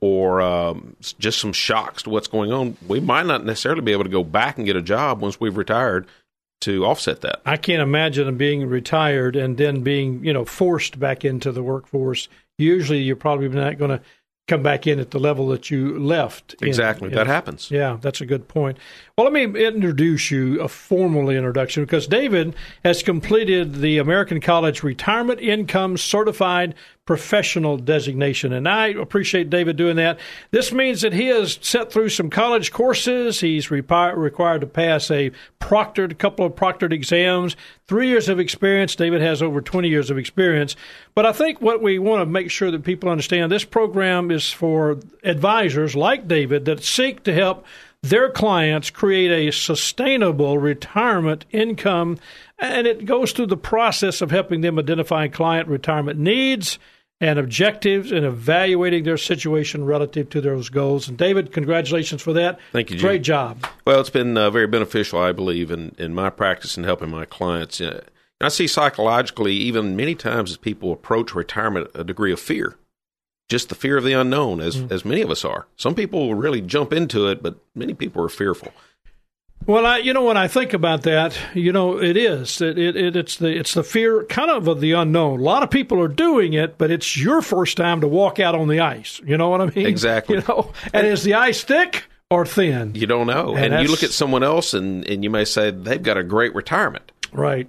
Speaker 3: or um, just some shocks to what's going on, we might not necessarily be able to go back and get a job once we've retired to offset that.
Speaker 2: I can't imagine being retired and then being, you know, forced back into the workforce. Usually, you're probably not going to come back in at the level that you left. in.
Speaker 3: Exactly, that happens.
Speaker 2: Yeah, that's a good point. Well, let me introduce you a formal introduction because David has completed the American College Retirement Income Certified Professional designation, and I appreciate David doing that. This means that he has set through some college courses. He's required to pass a proctored, a couple of proctored exams, three years of experience. David has over 20 years of experience. But I think what we want to make sure that people understand this program is for advisors like David that seek to help their clients create a sustainable retirement income. And it goes through the process of helping them identify client retirement needs and objectives and evaluating their situation relative to those goals. And David, congratulations for that.
Speaker 3: Thank you, Jim.
Speaker 2: Great job.
Speaker 3: Well, it's been uh, very beneficial, I believe, in, in my practice and helping my clients. Uh, I see psychologically, even many times as people approach retirement, a degree of fear. Just the fear of the unknown, as,
Speaker 2: Mm.
Speaker 3: as many of us are. Some people will really jump into it, but many people are fearful.
Speaker 2: Well, I, you know, when I think about that, you know, it is it, it, it it's the it's the fear kind of of the unknown. A lot of people are doing it, but it's your first time to walk out on the ice. You know what I mean?
Speaker 3: Exactly.
Speaker 2: You know, and is the ice thick or thin?
Speaker 3: You don't know.
Speaker 2: And
Speaker 3: And, you look at someone else, and, and you may say they've got a great retirement.
Speaker 2: Right.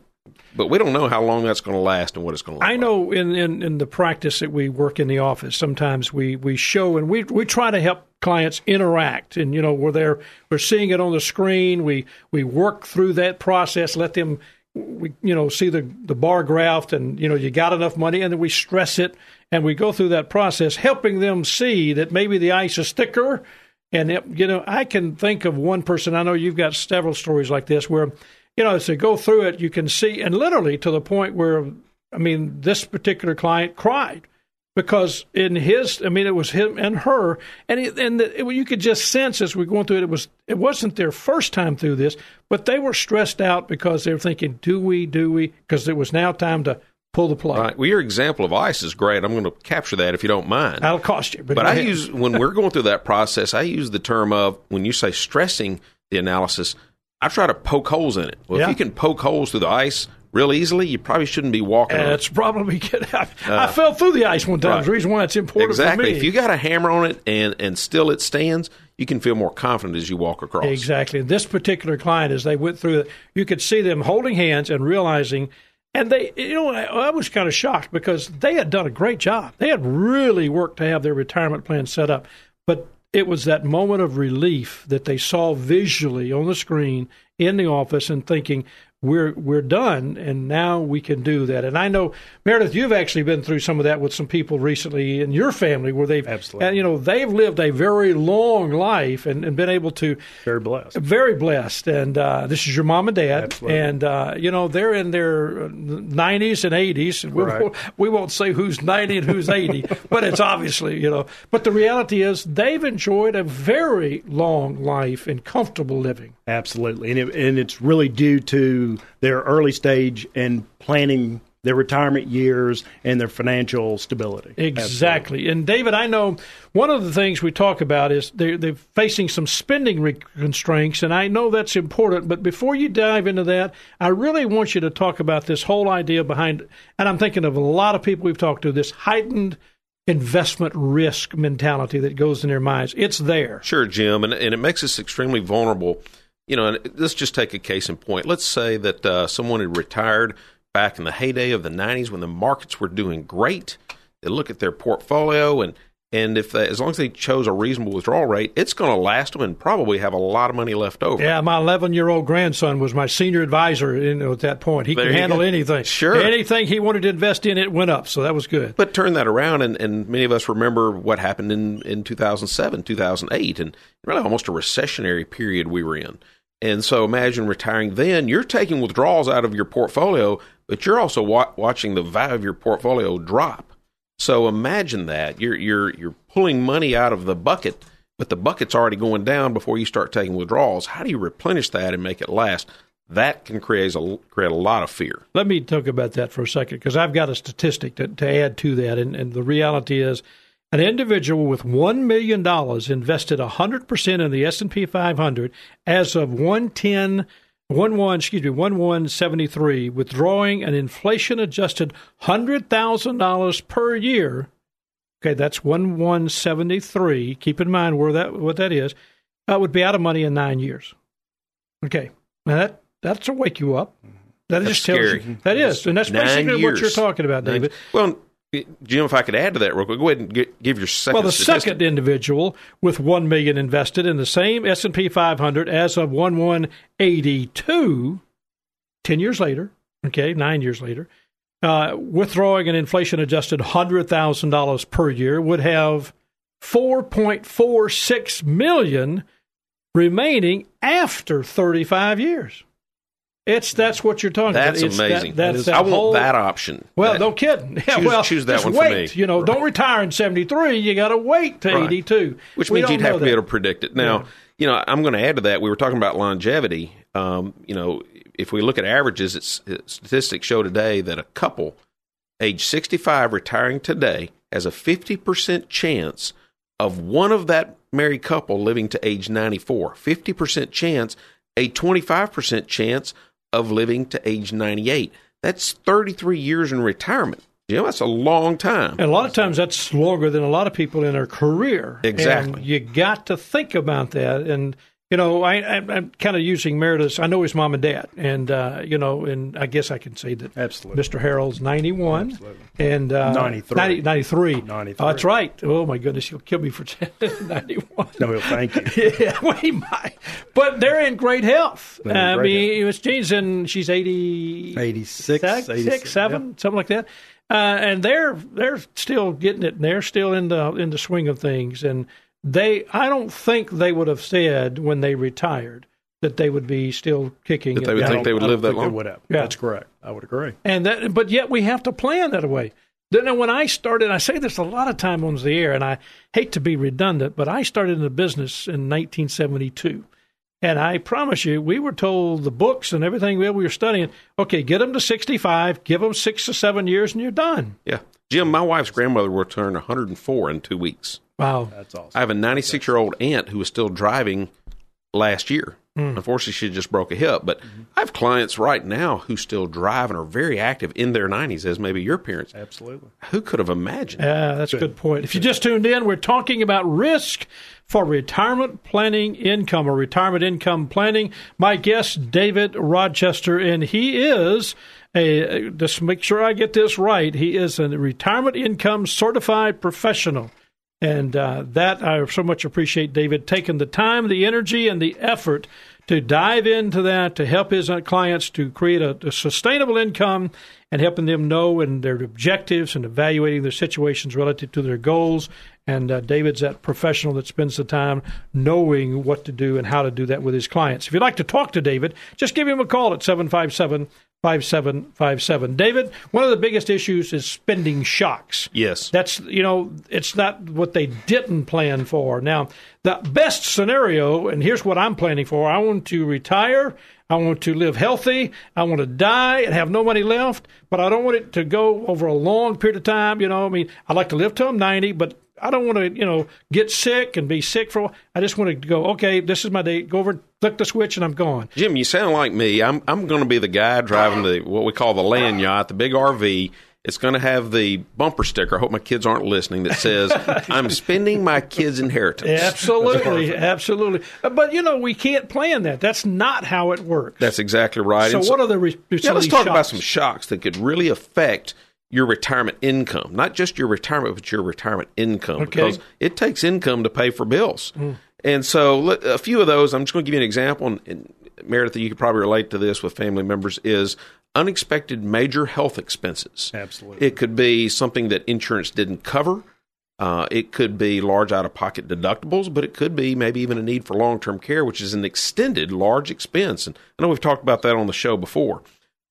Speaker 3: But we don't know how long that's going to last and what it's going to look
Speaker 2: I
Speaker 3: like.
Speaker 2: know in, in, in the practice that we work in the office, sometimes we, we show and we we try to help clients interact and you know we're there we're seeing it on the screen. We we work through that process, let them we you know see the, the bar graph and you know you got enough money and then we stress it and we go through that process helping them see that maybe the ice is thicker and it, you know I can think of one person I know you've got several stories like this where you know as they go through it you can see and literally to the point where I mean, this particular client cried because in his, I mean, it was him and her, and it, and the, it, you could just sense as we were going through it, it was it wasn't their first time through this, but they were stressed out because they were thinking, do we, do we? Because it was now time to pull the plug.
Speaker 3: Right. Well, your example of ice is great. I'm going to capture that if you don't mind.
Speaker 2: That'll cost you, but,
Speaker 3: But I
Speaker 2: ahead.
Speaker 3: use when we're going through that process, I use the term of when you say stressing the analysis, I try to poke holes in it. Well,
Speaker 2: Yeah.
Speaker 3: if you can poke holes through the ice real easily, you probably shouldn't be walking.
Speaker 2: That's probably good. I, uh, I fell through the ice one time.
Speaker 3: right.
Speaker 2: The reason why it's important
Speaker 3: Exactly.
Speaker 2: for me.
Speaker 3: If you got a hammer on it and and still it stands, you can feel more confident as you walk across.
Speaker 2: Exactly. This particular client, as they went through it, you could see them holding hands and realizing, and they, you know, I, I was kind of shocked because they had done a great job. They had really worked to have their retirement plan set up, but it was that moment of relief that they saw visually on the screen in the office and thinking, we're we're done and now we can do that. And I know Meredith, you've actually been through some of that with some people recently in your family where they've
Speaker 4: Absolutely.
Speaker 2: and you know they've lived a very long life and, and been able to
Speaker 4: Very blessed.
Speaker 2: very blessed, and uh, this is your mom and dad,
Speaker 4: Absolutely.
Speaker 2: and uh, you know they're in their nineties and eighties. We,
Speaker 4: Right.
Speaker 2: won't, we won't say who's ninety and who's eighty, but it's obviously you know. But the reality is they've enjoyed a very long life and comfortable living.
Speaker 4: Absolutely, and it, and it's really due to their early stage and planning their retirement years and their financial stability.
Speaker 2: Exactly. And David, I know one of the things we talk about is they're, they're facing some spending re- constraints, and I know that's important. But before you dive into that, I really want you to talk about this whole idea behind, and I'm thinking of a lot of people we've talked to, this heightened investment risk mentality that goes in their minds. It's there.
Speaker 3: Sure, Jim, and, and it makes us extremely vulnerable. You know, let's just take a case in point. Let's say that uh, someone had retired back in the heyday of the '90s when the markets were doing great. They look at their portfolio, and and if they, as long as they chose a reasonable withdrawal rate, it's going to last them and probably have a lot of money left over.
Speaker 2: Yeah, my 11 year old grandson was my senior advisor know, at that point. He
Speaker 3: There
Speaker 2: could handle
Speaker 3: go.
Speaker 2: anything.
Speaker 3: Sure.
Speaker 2: Anything he wanted to invest in, it went up. So that was good.
Speaker 3: But turn that around, and, and many of us remember what happened in, in 2007, 2008, and really almost a recessionary period we were in. And so imagine retiring then. You're taking withdrawals out of your portfolio, but you're also wa- watching the value of your portfolio drop. So imagine that you're you're you're pulling money out of the bucket, but the bucket's already going down before you start taking withdrawals. How do you replenish that and make it last? That can create a create a lot of fear.
Speaker 2: Let me talk about that for a second because I've got a statistic to, to add to that. And, and the reality is an individual with $1 million invested 100% in the S&P 500 as of 110 one one excuse me one one seventy three withdrawing an inflation adjusted hundred thousand dollars per year. Okay, that's one one seventy three. Keep in mind where that what that is. That would be out of money in nine years. Okay, now that that's to wake you up. That
Speaker 3: That's
Speaker 2: just tells
Speaker 3: scary.
Speaker 2: you that is, and that's
Speaker 3: Nine
Speaker 2: basically what you're talking about,
Speaker 3: Nine-
Speaker 2: David.
Speaker 3: Well, Jim, if I could add to that real quick, go ahead and gi- give your second.
Speaker 2: Well, the
Speaker 3: statistic.
Speaker 2: second individual with one million invested in the same S and P 500 as of one one eighty two, ten years later, okay, nine years later, uh, withdrawing an inflation adjusted hundred thousand dollars per year would have four point four six million remaining after thirty five years. It's that's what you're talking
Speaker 3: That's
Speaker 2: about. It's that-
Speaker 3: amazing.
Speaker 2: that's that
Speaker 3: I want
Speaker 2: whole-
Speaker 3: that option.
Speaker 2: well,
Speaker 3: That-
Speaker 2: no kidding. Yeah,
Speaker 3: choose-
Speaker 2: well,
Speaker 3: choose that one for
Speaker 2: wait.
Speaker 3: me.
Speaker 2: You know,
Speaker 3: Right.
Speaker 2: don't retire in seventy three. You got to wait to
Speaker 3: Right.
Speaker 2: eighty two,
Speaker 3: which means you'd have to be able to predict it. Now,
Speaker 2: Yeah.
Speaker 3: you know, I'm going to add to that. We were talking about longevity. Um, you know, if we look at averages, it's, it, statistics show today that a couple age 65 retiring today has a 50% chance of one of that married couple living to age 94. 50% chance, a 25% chance of living to age 98. That's 33 years in retirement. Jim, you know, that's a long time.
Speaker 2: And a lot of times that's longer than a lot of people in their career.
Speaker 3: Exactly.
Speaker 2: And you got to think about that. And you know, I, I, I'm kind of using Meredith's. I know his mom and dad, and uh, you know, and I guess I can say that
Speaker 4: Absolutely.
Speaker 2: Mr. Harold's 91
Speaker 4: Absolutely.
Speaker 2: and uh,
Speaker 4: 93.
Speaker 2: 90 93.
Speaker 4: 93.
Speaker 2: Oh, that's right. Oh my goodness, he'll kill me for 91.
Speaker 4: No, well, thank you.
Speaker 2: yeah, well, he might. But they're in great health.
Speaker 4: In
Speaker 2: I
Speaker 4: great
Speaker 2: mean, it was Jean's in, she's 80,
Speaker 4: 86,
Speaker 2: six,
Speaker 4: 86,
Speaker 2: seven, something like that. Uh, and they're they're still getting it, and they're still in the in the swing of things. And they, I don't think they would have said when they retired that they would be still kicking.
Speaker 3: That they would think they would live that long?
Speaker 4: would have.
Speaker 2: Yeah.
Speaker 4: That's correct. I would agree.
Speaker 2: And that, but yet we have to plan that way. Then when I started, I say this a lot of time on the air, and I hate to be redundant, but I started in the business in 1972. And I promise you, we were told the books and everything that we were studying, okay, get them to 65, give them six to seven years, and you're done.
Speaker 3: Yeah. Jim, my wife's grandmother will turn 104 in two weeks.
Speaker 2: Wow.
Speaker 4: That's awesome.
Speaker 3: I have a 96 year old aunt who was still driving last year.
Speaker 2: Hmm.
Speaker 3: Unfortunately, she just broke a hip. But I have clients right now who still drive and are very active in their 90s, as maybe your parents.
Speaker 4: Absolutely.
Speaker 3: Who could have imagined?
Speaker 2: Yeah, that's a good point. If you just tuned in, we're talking about risk for retirement planning income or retirement income planning. My guest, David Rochester, and he is a, just make sure I get this right, he is a retirement income certified professional. And uh, that I so much appreciate David taking the time, the energy, and the effort to dive into that to help his uh, clients to create a, a sustainable income and helping them know and their objectives and evaluating their situations relative to their goals. And uh, David's that professional that spends the time knowing what to do and how to do that with his clients. If you'd like to talk to David, just give him a call at 757 5757. David, one of the biggest issues is spending shocks.
Speaker 3: Yes.
Speaker 2: That's, you know, it's not what they didn't plan for. Now, the best scenario, and here's what I'm planning for I want to retire. I want to live healthy. I want to die and have no money left, but I don't want it to go over a long period of time. You know, I mean, I'd like to live till I'm 90, but I don't want to, you know, get sick and be sick for a while. I just want to go, okay, this is my day. Go over and click the switch and I'm gone.
Speaker 3: Jim, you sound like me. I'm I'm going to be the guy driving the what we call the land yacht, the big RV. It's going to have the bumper sticker. I hope my kids aren't listening. That says, "I'm spending my kids' inheritance."
Speaker 2: Absolutely, absolutely. But you know, we can't plan that. That's not how it works.
Speaker 3: That's exactly right.
Speaker 2: so. What are the re-
Speaker 3: Yeah, let's talk about some shocks that could really affect your retirement income. Not just your retirement, but your retirement income.
Speaker 2: Okay.
Speaker 3: Because it takes income to pay for bills. And so a few of those, I'm just going to give you an example. And, and Meredith, you could probably relate to this with family members, is unexpected major health expenses.
Speaker 4: Absolutely.
Speaker 3: It could be something that insurance didn't cover. Uh, it could be large out of pocket deductibles, but it could be maybe even a need for long term care, which is an extended large expense. And I know we've talked about that on the show before.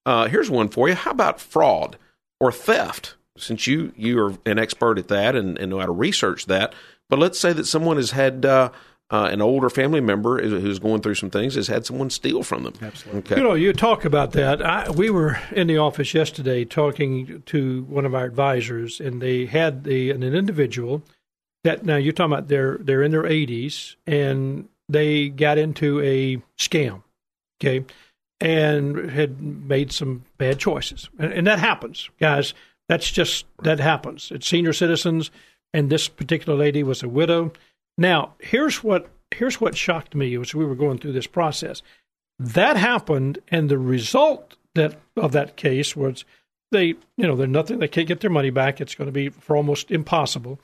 Speaker 3: Uh, here's one for you. How about fraud or theft? Since you you are an expert at that and, and know how to research that, but let's say that someone has had uh, uh, an older family member who's going through some things has had someone steal from them.
Speaker 4: Absolutely.
Speaker 3: Okay.
Speaker 2: You know, you talk about that. I, we were in the office yesterday talking to one of our advisors, and they had the an individual that now you're talking about they're they're in their 80s and they got into a scam. Okay, and had made some bad choices. And, and that happens, guys. That's just, that happens. It's senior citizens, and this particular lady was a widow. Now, here's what here's what shocked me as we were going through this process. That happened, and the result that of that case was they, you know, they're nothing. They can't get their money back. It's going to be for almost impossible.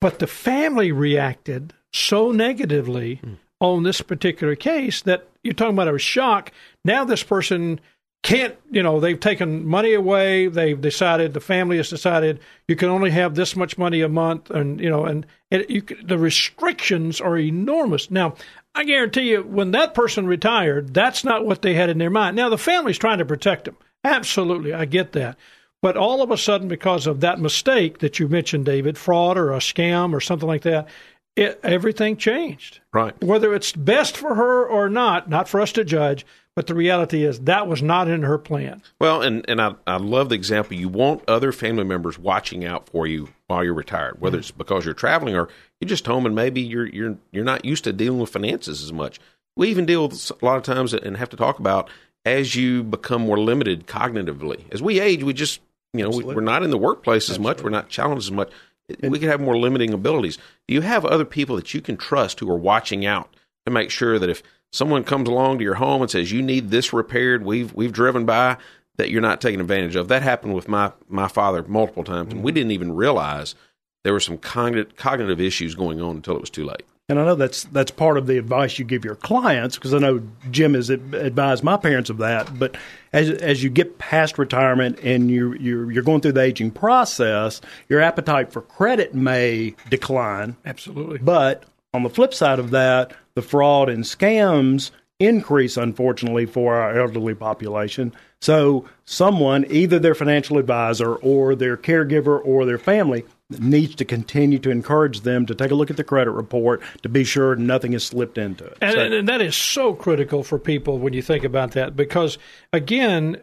Speaker 2: But the family reacted so negatively mm. On this particular case that you're talking about a shock. Now this person can't, you know, they've taken money away. They've decided, the family has decided you can only have this much money a month. And, you know, and it, you, the restrictions are enormous. Now, I guarantee you, when that person retired, that's not what they had in their mind. Now, the family's trying to protect them. Absolutely. I get that. But all of a sudden, because of that mistake that you mentioned, David, fraud or a scam or something like that, it, everything changed.
Speaker 3: Right.
Speaker 2: Whether it's best for her or not, not for us to judge, but the reality is that was not in her plan.
Speaker 3: Well, and, and I, I love the example. You want other family members watching out for you while you're retired, whether mm-hmm. it's because you're traveling or you're just home and maybe you're you're you're not used to dealing with finances as much. We even deal with a lot of times and have to talk about as you become more limited cognitively. As we age, we just you know we, are not in the workplace Absolutely. as much. We're not challenged as much. We can have more limiting abilities. Do you have other people that you can trust who are watching out to make sure that if someone comes along to your home and says you need this repaired, we've we've driven by that you're not taking advantage of. That happened with my my father multiple times, and we mm-hmm. didn't even realize there were some cognitive cognitive issues going on until it was too late.
Speaker 4: And I know that's that's part of the advice you give your clients because I know Jim has advised my parents of that. But as as you get past retirement and you you're, you're going through the aging process, your appetite for credit may decline.
Speaker 2: Absolutely.
Speaker 4: But on the flip side of that, the fraud and scams increase, unfortunately, for our elderly population. So, someone, either their financial advisor or their caregiver or their family, needs to continue to encourage them to take a look at the credit report to be sure nothing has slipped into it.
Speaker 2: And, so, and that is so critical for people when you think about that because, again,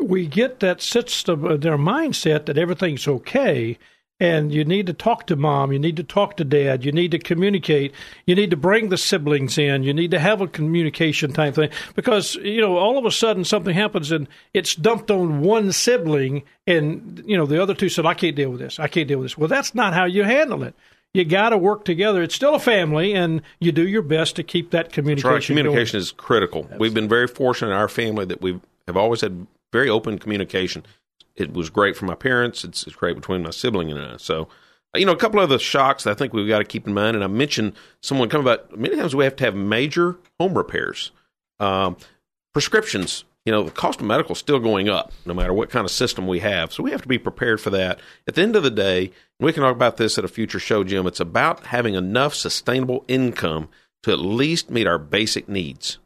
Speaker 2: we get that system, uh, their mindset that everything's okay and you need to talk to mom, you need to talk to dad, you need to communicate, you need to bring the siblings in, you need to have a communication type thing because you know all of a sudden something happens and it's dumped on one sibling, and you know the other two said I can't deal with this, I can't deal with this. Well, that's not how you handle it. You got to work together. It's still a family, and you do your best to keep that communication.
Speaker 3: Right. Communication
Speaker 2: going.
Speaker 3: is critical. Absolutely. We've been very fortunate in our family that we have always had very open communication it was great for my parents. It's, it's great between my sibling and I. So, you know, a couple of the shocks I think we've got to keep in mind. And I mentioned someone coming about many times we have to have major home repairs, um, prescriptions. You know, the cost of medical is still going up no matter what kind of system we have. So we have to be prepared for that. At the end of the day, we can talk about this at a future show, Jim, it's about having enough sustainable income to at least meet our basic needs.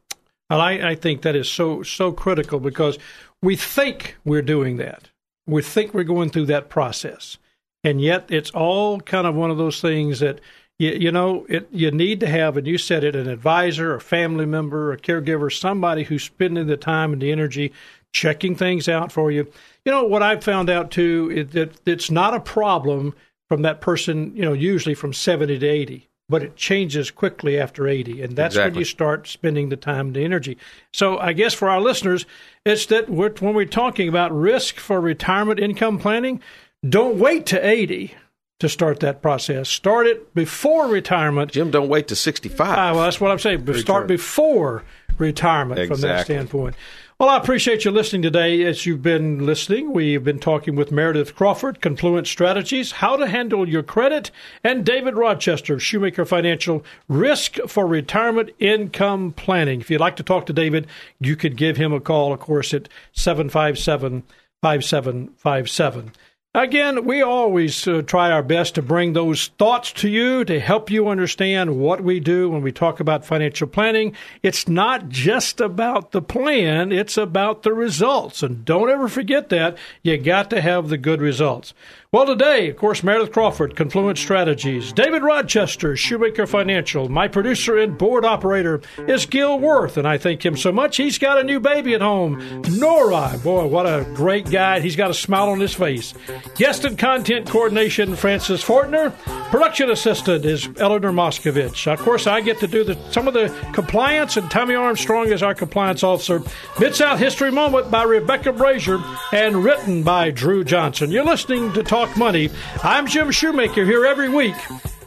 Speaker 2: Well, I, I think that is so so critical because we think we're doing that we think we're going through that process. And yet it's all kind of one of those things that you, you know it, you need to have, and you said it, an advisor, a family member, a caregiver, somebody who's spending the time and the energy checking things out for you. You know what I've found out too is that it's not a problem from that person. You know, usually from seventy to eighty but it changes quickly after 80 and that's exactly. when you start spending the time and the energy. So i guess for our listeners it's that we're, when we're talking about risk for retirement income planning don't wait to 80 to start that process. Start it before retirement.
Speaker 3: Jim don't wait to 65
Speaker 2: ah, well that's what i'm saying. Start before retirement exactly. from that standpoint well, I appreciate you listening today. As you've been listening, we've been talking with Meredith Crawford, Confluent Strategies, how to handle your credit, and David Rochester, Shoemaker Financial, risk for retirement income planning. If you'd like to talk to David, you could give him a call, of course, at 757 5757. Again, we always uh, try our best to bring those thoughts to you to help you understand what we do when we talk about financial planning. It's not just about the plan, it's about the results. And don't ever forget that. You got to have the good results. Well, today, of course, Meredith Crawford, Confluent Strategies, David Rochester, Shoemaker Financial. My producer and board operator is Gil Worth, and I thank him so much. He's got a new baby at home, Nora. Boy, what a great guy. He's got a smile on his face. Guest and content coordination, Francis Fortner. Production assistant is Eleanor Moskovich. Of course, I get to do the, some of the compliance, and Tommy Armstrong is our compliance officer. Mid South History Moment by Rebecca Brazier and written by Drew Johnson. You're listening to Talk Money. I'm Jim Shoemaker here every week,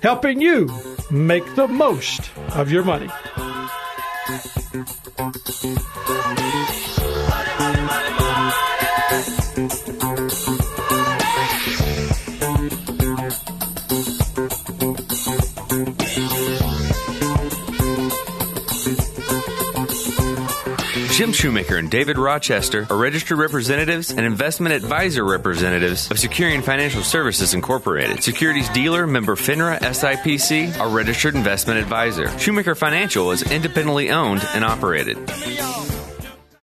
Speaker 2: helping you make the most of your money.
Speaker 5: Jim Shoemaker and David Rochester are registered representatives and investment advisor representatives of Securian Financial Services Incorporated. Securities dealer member FINRA SIPC, our registered investment advisor. Shoemaker Financial is independently owned and operated.